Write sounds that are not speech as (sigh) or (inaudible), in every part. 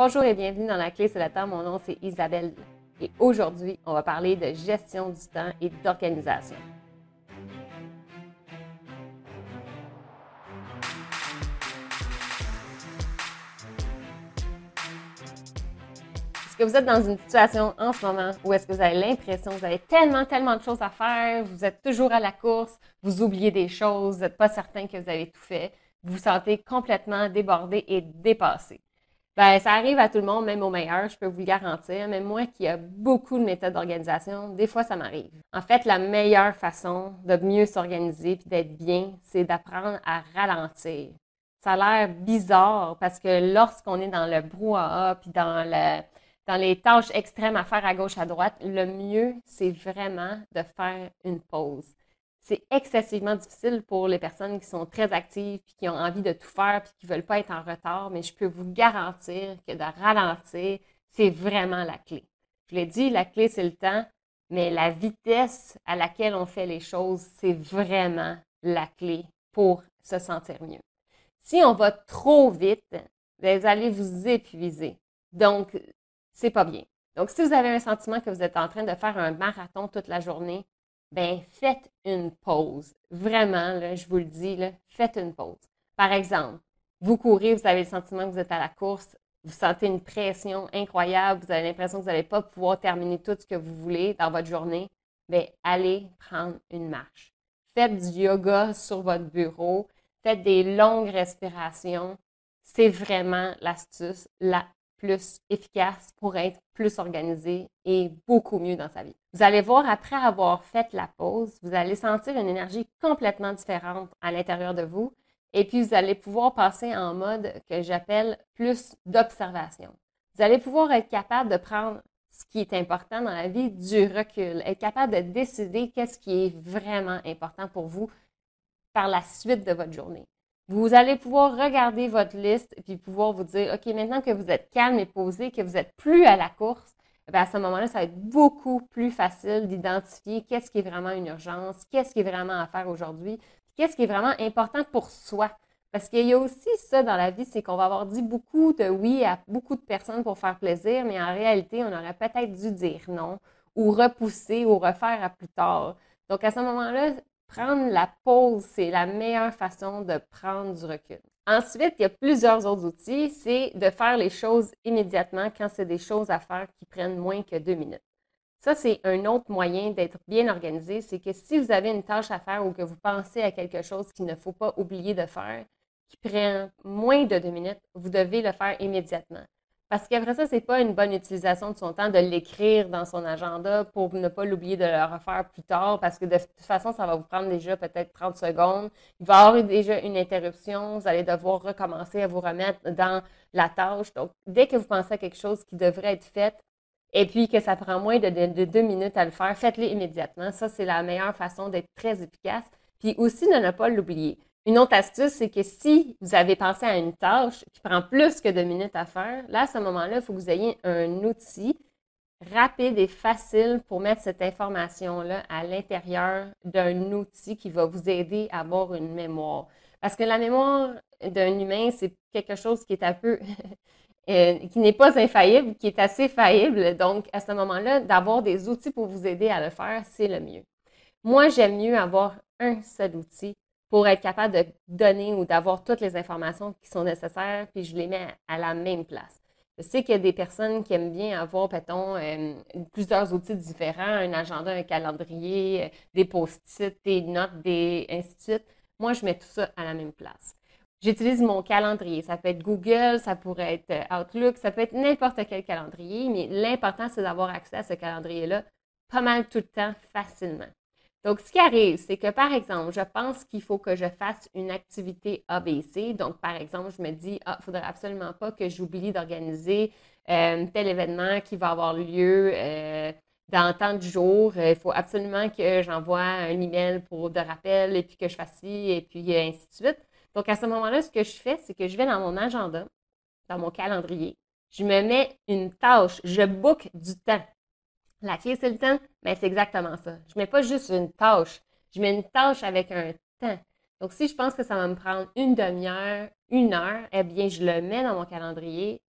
Bonjour et bienvenue dans La Clé, c'est le temps. Mon nom, c'est Isabelle. Et aujourd'hui, on va parler de gestion du temps et d'organisation. Est-ce que vous êtes dans une situation en ce moment où est-ce que vous avez l'impression que vous avez tellement, tellement de choses à faire, vous êtes toujours à la course, vous oubliez des choses, vous n'êtes pas certain que vous avez tout fait, vous vous sentez complètement débordé et dépassé? Ben, ça arrive à tout le monde, même au meilleur, je peux vous le garantir. Même moi qui a beaucoup de méthodes d'organisation, des fois ça m'arrive. En fait, la meilleure façon de mieux s'organiser puis d'être bien, c'est d'apprendre à ralentir. Ça a l'air bizarre parce que lorsqu'on est dans le brouhaha puis dans le, dans les tâches extrêmes à faire à gauche à droite, le mieux c'est vraiment de faire une pause c'est excessivement difficile pour les personnes qui sont très actives puis qui ont envie de tout faire puis qui ne veulent pas être en retard, mais je peux vous garantir que de ralentir, c'est vraiment la clé. Je l'ai dit, la clé, c'est le temps, mais la vitesse à laquelle on fait les choses, c'est vraiment la clé pour se sentir mieux. Si on va trop vite, vous allez vous épuiser. Donc, c'est pas bien. Donc, si vous avez un sentiment que vous êtes en train de faire un marathon toute la journée, ben faites une pause. Vraiment, là, je vous le dis, là, faites une pause. Par exemple, vous courez, vous avez le sentiment que vous êtes à la course, vous sentez une pression incroyable, vous avez l'impression que vous n'allez pas pouvoir terminer tout ce que vous voulez dans votre journée, bien, allez prendre une marche. Faites du yoga sur votre bureau, faites des longues respirations. C'est vraiment l'astuce la plus efficace pour être plus organisé et beaucoup mieux dans sa vie. Vous allez voir, après avoir fait la pause, vous allez sentir une énergie complètement différente à l'intérieur de vous et puis vous allez pouvoir passer en mode que j'appelle plus d'observation. Vous allez pouvoir être capable de prendre ce qui est important dans la vie, du recul, être capable de décider qu'est-ce qui est vraiment important pour vous par la suite de votre journée. Vous allez pouvoir regarder votre liste et puis pouvoir vous dire, OK, maintenant que vous êtes calme et posé, que vous n'êtes plus à la course, eh à ce moment-là, ça va être beaucoup plus facile d'identifier qu'est-ce qui est vraiment une urgence, qu'est-ce qui est vraiment à faire aujourd'hui, qu'est-ce qui est vraiment important pour soi. Parce qu'il y a aussi ça dans la vie, c'est qu'on va avoir dit beaucoup de oui à beaucoup de personnes pour faire plaisir, mais en réalité, on aurait peut-être dû dire non ou repousser ou refaire à plus tard. Donc à ce moment-là, prendre la pause, c'est la meilleure façon de prendre du recul. Ensuite, il y a plusieurs autres outils. C'est de faire les choses immédiatement quand c'est des choses à faire qui prennent moins que deux minutes. Ça, c'est un autre moyen d'être bien organisé. C'est que si vous avez une tâche à faire ou que vous pensez à quelque chose qu'il ne faut pas oublier de faire, qui prend moins de deux minutes, vous devez le faire immédiatement. Parce qu'après ça, c'est pas une bonne utilisation de son temps de l'écrire dans son agenda pour ne pas l'oublier de le refaire plus tard parce que de toute façon, ça va vous prendre déjà peut-être 30 secondes. Il va y avoir déjà une interruption. Vous allez devoir recommencer à vous remettre dans la tâche. Donc, dès que vous pensez à quelque chose qui devrait être fait et puis que ça prend moins de, de deux minutes à le faire, faites-le immédiatement. Ça, c'est la meilleure façon d'être très efficace. Puis aussi de ne pas l'oublier. Une autre astuce, c'est que si vous avez pensé à une tâche qui prend plus que deux minutes à faire, là, à ce moment-là, il faut que vous ayez un outil rapide et facile pour mettre cette information-là à l'intérieur d'un outil qui va vous aider à avoir une mémoire. Parce que la mémoire d'un humain, c'est quelque chose qui est un peu, (laughs) euh, qui n'est pas infaillible, qui est assez faillible. Donc, à ce moment-là, d'avoir des outils pour vous aider à le faire, c'est le mieux. Moi, j'aime mieux avoir un seul outil pour être capable de donner ou d'avoir toutes les informations qui sont nécessaires, puis je les mets à la même place. Je sais qu'il y a des personnes qui aiment bien avoir, peut-on, euh, plusieurs outils différents, un agenda, un calendrier, euh, des post-it, des notes, des ainsi. Moi, je mets tout ça à la même place. J'utilise mon calendrier. Ça peut être Google, ça pourrait être euh, Outlook, ça peut être n'importe quel calendrier, mais l'important, c'est d'avoir accès à ce calendrier-là pas mal tout le temps, facilement. Donc, ce qui arrive, c'est que, par exemple, je pense qu'il faut que je fasse une activité ABC. Donc, par exemple, je me dis, ah, il ne faudrait absolument pas que j'oublie d'organiser euh, tel événement qui va avoir lieu euh, dans tant de jours. Il faut absolument que j'envoie un email pour de rappel et puis que je fasse ci et puis ainsi de suite. Donc, à ce moment-là, ce que je fais, c'est que je vais dans mon agenda, dans mon calendrier, je me mets une tâche, je book du temps. La clé, c'est le temps? mais ben, c'est exactement ça. Je ne mets pas juste une tâche. Je mets une tâche avec un temps. Donc, si je pense que ça va me prendre une demi-heure, une heure, eh bien, je le mets dans mon calendrier.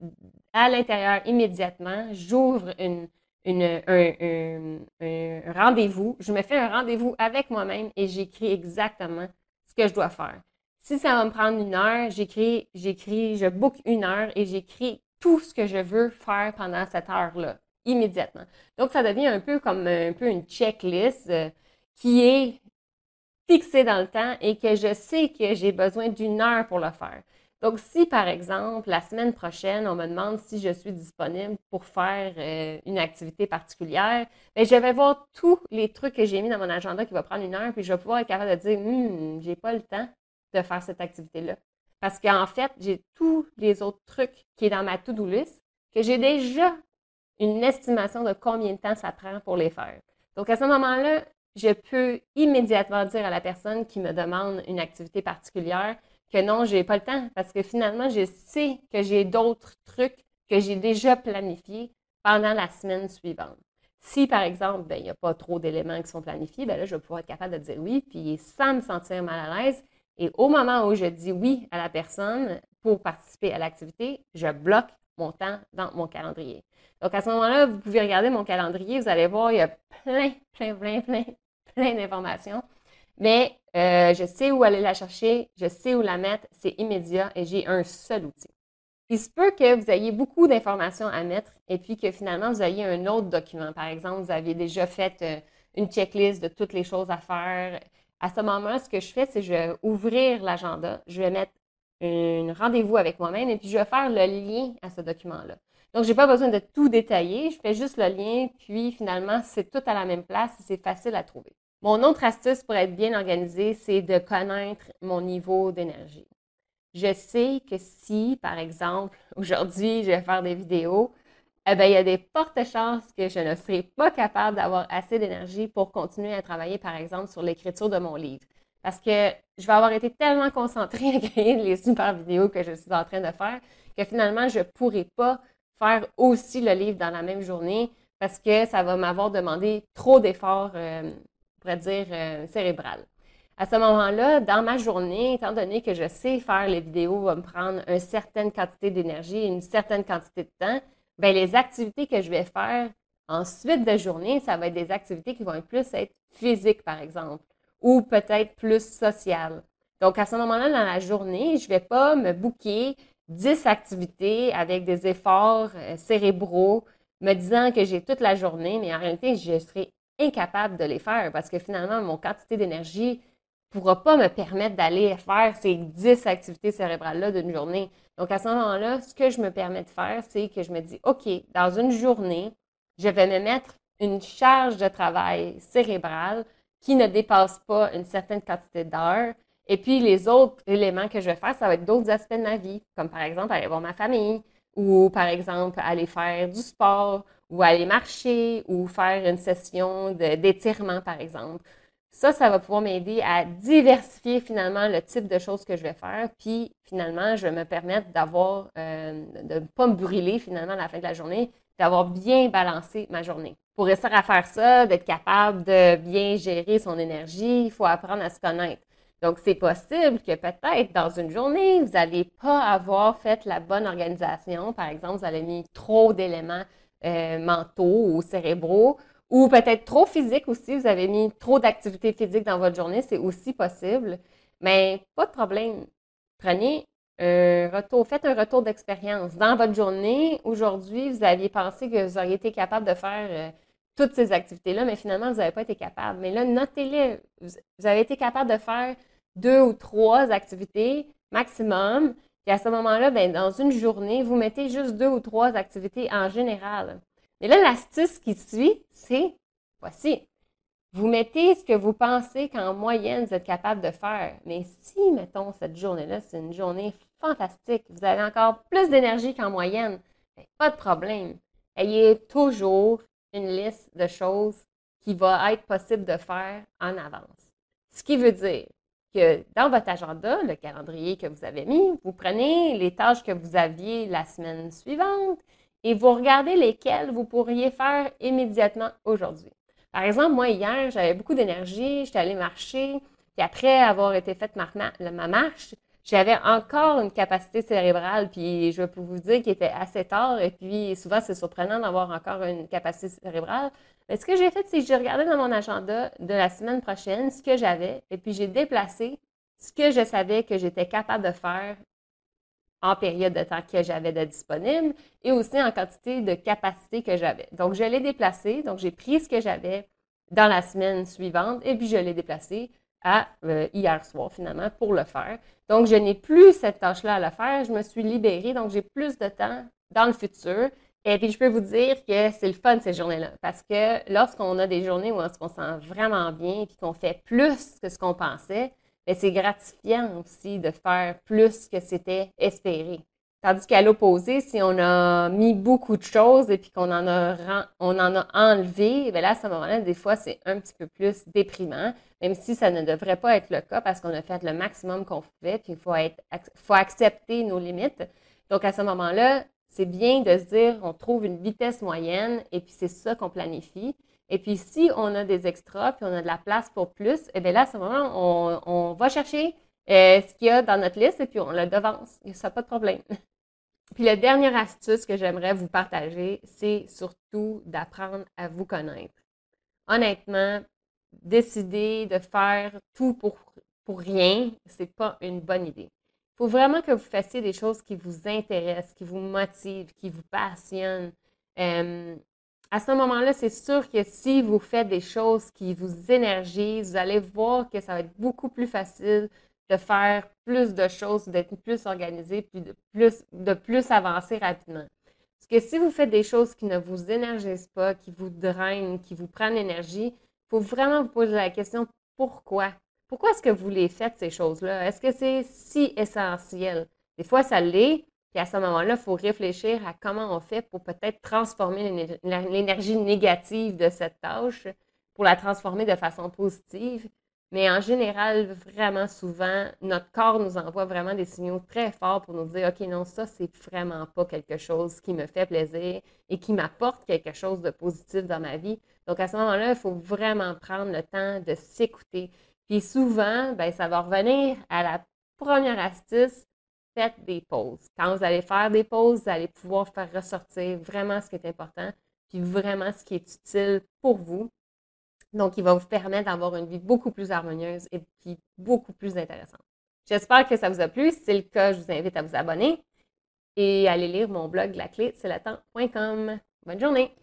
À l'intérieur, immédiatement, j'ouvre un, un rendez-vous. Je me fais un rendez-vous avec moi-même et j'écris exactement ce que je dois faire. Si ça va me prendre une heure, j'écris, j'écris, je book une heure et j'écris tout ce que je veux faire pendant cette heure-là, immédiatement. Donc, ça devient un peu comme un peu une checklist euh, qui est fixée dans le temps et que je sais que j'ai besoin d'une heure pour le faire. Donc, si par exemple, la semaine prochaine, on me demande si je suis disponible pour faire euh, une activité particulière, bien, je vais voir tous les trucs que j'ai mis dans mon agenda qui va prendre une heure, puis je vais pouvoir être capable de dire, hum, j'ai pas le temps de faire cette activité-là. Parce qu'en fait, j'ai tous les autres trucs qui est dans ma to-do list que j'ai déjà une estimation de combien de temps ça prend pour les faire. Donc, à ce moment-là, je peux immédiatement dire à la personne qui me demande une activité particulière que non, je n'ai pas le temps parce que finalement, je sais que j'ai d'autres trucs que j'ai déjà planifiés pendant la semaine suivante. Si, par exemple, ben, il n'y a pas trop d'éléments qui sont planifiés, ben là, je vais pouvoir être capable de dire oui, puis sans me sentir mal à l'aise, et au moment où je dis oui à la personne pour participer à l'activité, je bloque mon temps dans mon calendrier. Donc, à ce moment-là, vous pouvez regarder mon calendrier, vous allez voir, il y a plein, plein, plein, plein, plein d'informations. Mais euh, je sais où aller la chercher, je sais où la mettre, c'est immédiat et j'ai un seul outil. Il se peut que vous ayez beaucoup d'informations à mettre et puis que finalement, vous ayez un autre document. Par exemple, vous avez déjà fait euh, une checklist de toutes les choses à faire à ce moment-là, ce que je fais, c'est que je vais ouvrir l'agenda, je vais mettre un rendez-vous avec moi-même et puis je vais faire le lien à ce document-là. Donc, je n'ai pas besoin de tout détailler, je fais juste le lien, puis finalement, c'est tout à la même place et c'est facile à trouver. Mon autre astuce pour être bien organisé, c'est de connaître mon niveau d'énergie. Je sais que si, par exemple, (laughs) aujourd'hui, je vais faire des vidéos, eh bien, il y a des fortes chances que je ne serai pas capable d'avoir assez d'énergie pour continuer à travailler, par exemple, sur l'écriture de mon livre. Parce que je vais avoir été tellement concentrée à créer les super vidéos que je suis en train de faire que finalement, je ne pourrai pas faire aussi le livre dans la même journée parce que ça va m'avoir demandé trop d'efforts, euh, on pourrait dire, euh, cérébral. À ce moment-là, dans ma journée, étant donné que je sais faire les vidéos va me prendre une certaine quantité d'énergie, une certaine quantité de temps, ben, les activités que je vais faire en suite de journée, ça va être des activités qui vont plus être physiques, par exemple, ou peut-être plus sociales. Donc, à ce moment-là, dans la journée, je ne vais pas me bouquer 10 activités avec des efforts euh, cérébraux, me disant que j'ai toute la journée, mais en réalité, je serai incapable de les faire parce que finalement, mon quantité d'énergie pourra pas me permettre d'aller faire ces 10 activités cérébrales-là d'une journée. Donc, à ce moment-là, ce que je me permets de faire, c'est que je me dis, OK, dans une journée, je vais me mettre une charge de travail cérébral qui ne dépasse pas une certaine quantité d'heures. Et puis, les autres éléments que je vais faire, ça va être d'autres aspects de ma vie, comme par exemple aller voir ma famille, ou par exemple aller faire du sport, ou aller marcher, ou faire une session d'étirement, par exemple, ça, ça va pouvoir m'aider à diversifier finalement le type de choses que je vais faire. Puis finalement, je vais me permettre d'avoir, euh, de ne pas me brûler finalement à la fin de la journée, d'avoir bien balancé ma journée. Pour réussir à faire ça, d'être capable de bien gérer son énergie, il faut apprendre à se connaître. Donc, c'est possible que peut-être dans une journée, vous n'allez pas avoir fait la bonne organisation. Par exemple, vous avez mis trop d'éléments euh, mentaux ou cérébraux ou peut-être trop physique aussi, vous avez mis trop d'activités physiques dans votre journée, c'est aussi possible. Mais pas de problème. Prenez retour, faites un retour d'expérience. Dans votre journée, aujourd'hui, vous aviez pensé que vous auriez été capable de faire euh, toutes ces activités-là, mais finalement, vous n'avez pas été capable. Mais là, notez-les. Vous avez été capable de faire deux ou trois activités maximum. Puis à ce moment-là, ben, dans une journée, vous mettez juste deux ou trois activités en général. Mais là, l'astuce qui suit, c'est voici. Vous mettez ce que vous pensez qu'en moyenne, vous êtes capable de faire. Mais si, mettons, cette journée-là, c'est une journée fantastique, vous avez encore plus d'énergie qu'en moyenne, ben, pas de problème. Ayez toujours une liste de choses qui va être possible de faire en avance. Ce qui veut dire que dans votre agenda, le calendrier que vous avez mis, vous prenez les tâches que vous aviez la semaine suivante et vous regardez lesquels vous pourriez faire immédiatement aujourd'hui. Par exemple, moi, hier, j'avais beaucoup d'énergie, j'étais allée marcher, puis après avoir été faite ma marche, j'avais encore une capacité cérébrale, puis je peux vous dire qu'il était assez tard, et puis souvent c'est surprenant d'avoir encore une capacité cérébrale. Mais ce que j'ai fait, c'est que j'ai regardé dans mon agenda de la semaine prochaine ce que j'avais, et puis j'ai déplacé ce que je savais que j'étais capable de faire en période de temps que j'avais de disponible et aussi en quantité de capacité que j'avais. Donc, je l'ai déplacé. Donc, j'ai pris ce que j'avais dans la semaine suivante et puis je l'ai déplacé à euh, hier soir finalement pour le faire. Donc, je n'ai plus cette tâche-là à le faire. Je me suis libérée. Donc, j'ai plus de temps dans le futur. Et puis, je peux vous dire que c'est le fun ces journées-là. Parce que lorsqu'on a des journées où on se sent vraiment bien et qu'on fait plus que ce qu'on pensait, mais c'est gratifiant aussi de faire plus que c'était espéré. Tandis qu'à l'opposé, si on a mis beaucoup de choses et puis qu'on en a on en a enlevé, bien là, à ce moment-là, des fois, c'est un petit peu plus déprimant, même si ça ne devrait pas être le cas parce qu'on a fait le maximum qu'on pouvait, puis il faut, être, faut accepter nos limites. Donc, à ce moment-là, c'est bien de se dire, on trouve une vitesse moyenne et puis c'est ça qu'on planifie. Et puis, si on a des extras, puis on a de la place pour plus, eh bien là, à ce moment, on, va chercher euh, ce qu'il y a dans notre liste et puis on le devance. Ça n'a pas de problème. (laughs) Puis la dernière astuce que j'aimerais vous partager, c'est surtout d'apprendre à vous connaître. Honnêtement, décider de faire tout pour, pour rien, c'est pas une bonne idée. Il faut vraiment que vous fassiez des choses qui vous intéressent, qui vous motivent, qui vous passionnent. À ce moment-là, c'est sûr que si vous faites des choses qui vous énergisent, vous allez voir que ça va être beaucoup plus facile de faire plus de choses, d'être plus organisé, puis de plus, de plus avancer rapidement. Parce que si vous faites des choses qui ne vous énergisent pas, qui vous drainent, qui vous prennent l'énergie, il faut vraiment vous poser la question pourquoi? Pourquoi est-ce que vous les faites, ces choses-là? Est-ce que c'est si essentiel? Des fois, ça l'est, puis à ce moment-là, il faut réfléchir à comment on fait pour peut-être transformer l'énergie négative de cette tâche pour la transformer de façon positive. Mais en général, vraiment souvent, notre corps nous envoie vraiment des signaux très forts pour nous dire, OK, non, ça, c'est vraiment pas quelque chose qui me fait plaisir et qui m'apporte quelque chose de positif dans ma vie. Donc, à ce moment-là, il faut vraiment prendre le temps de s'écouter. Puis souvent, ben, ça va revenir à la première astuce, faites des pauses. Quand vous allez faire des pauses, vous allez pouvoir faire ressortir vraiment ce qui est important, puis vraiment ce qui est utile pour vous. Donc, il va vous permettre d'avoir une vie beaucoup plus harmonieuse et puis beaucoup plus intéressante. J'espère que ça vous a plu. Si c'est le cas, je vous invite à vous abonner et à aller lire mon blog la clé, c'est Bonne journée!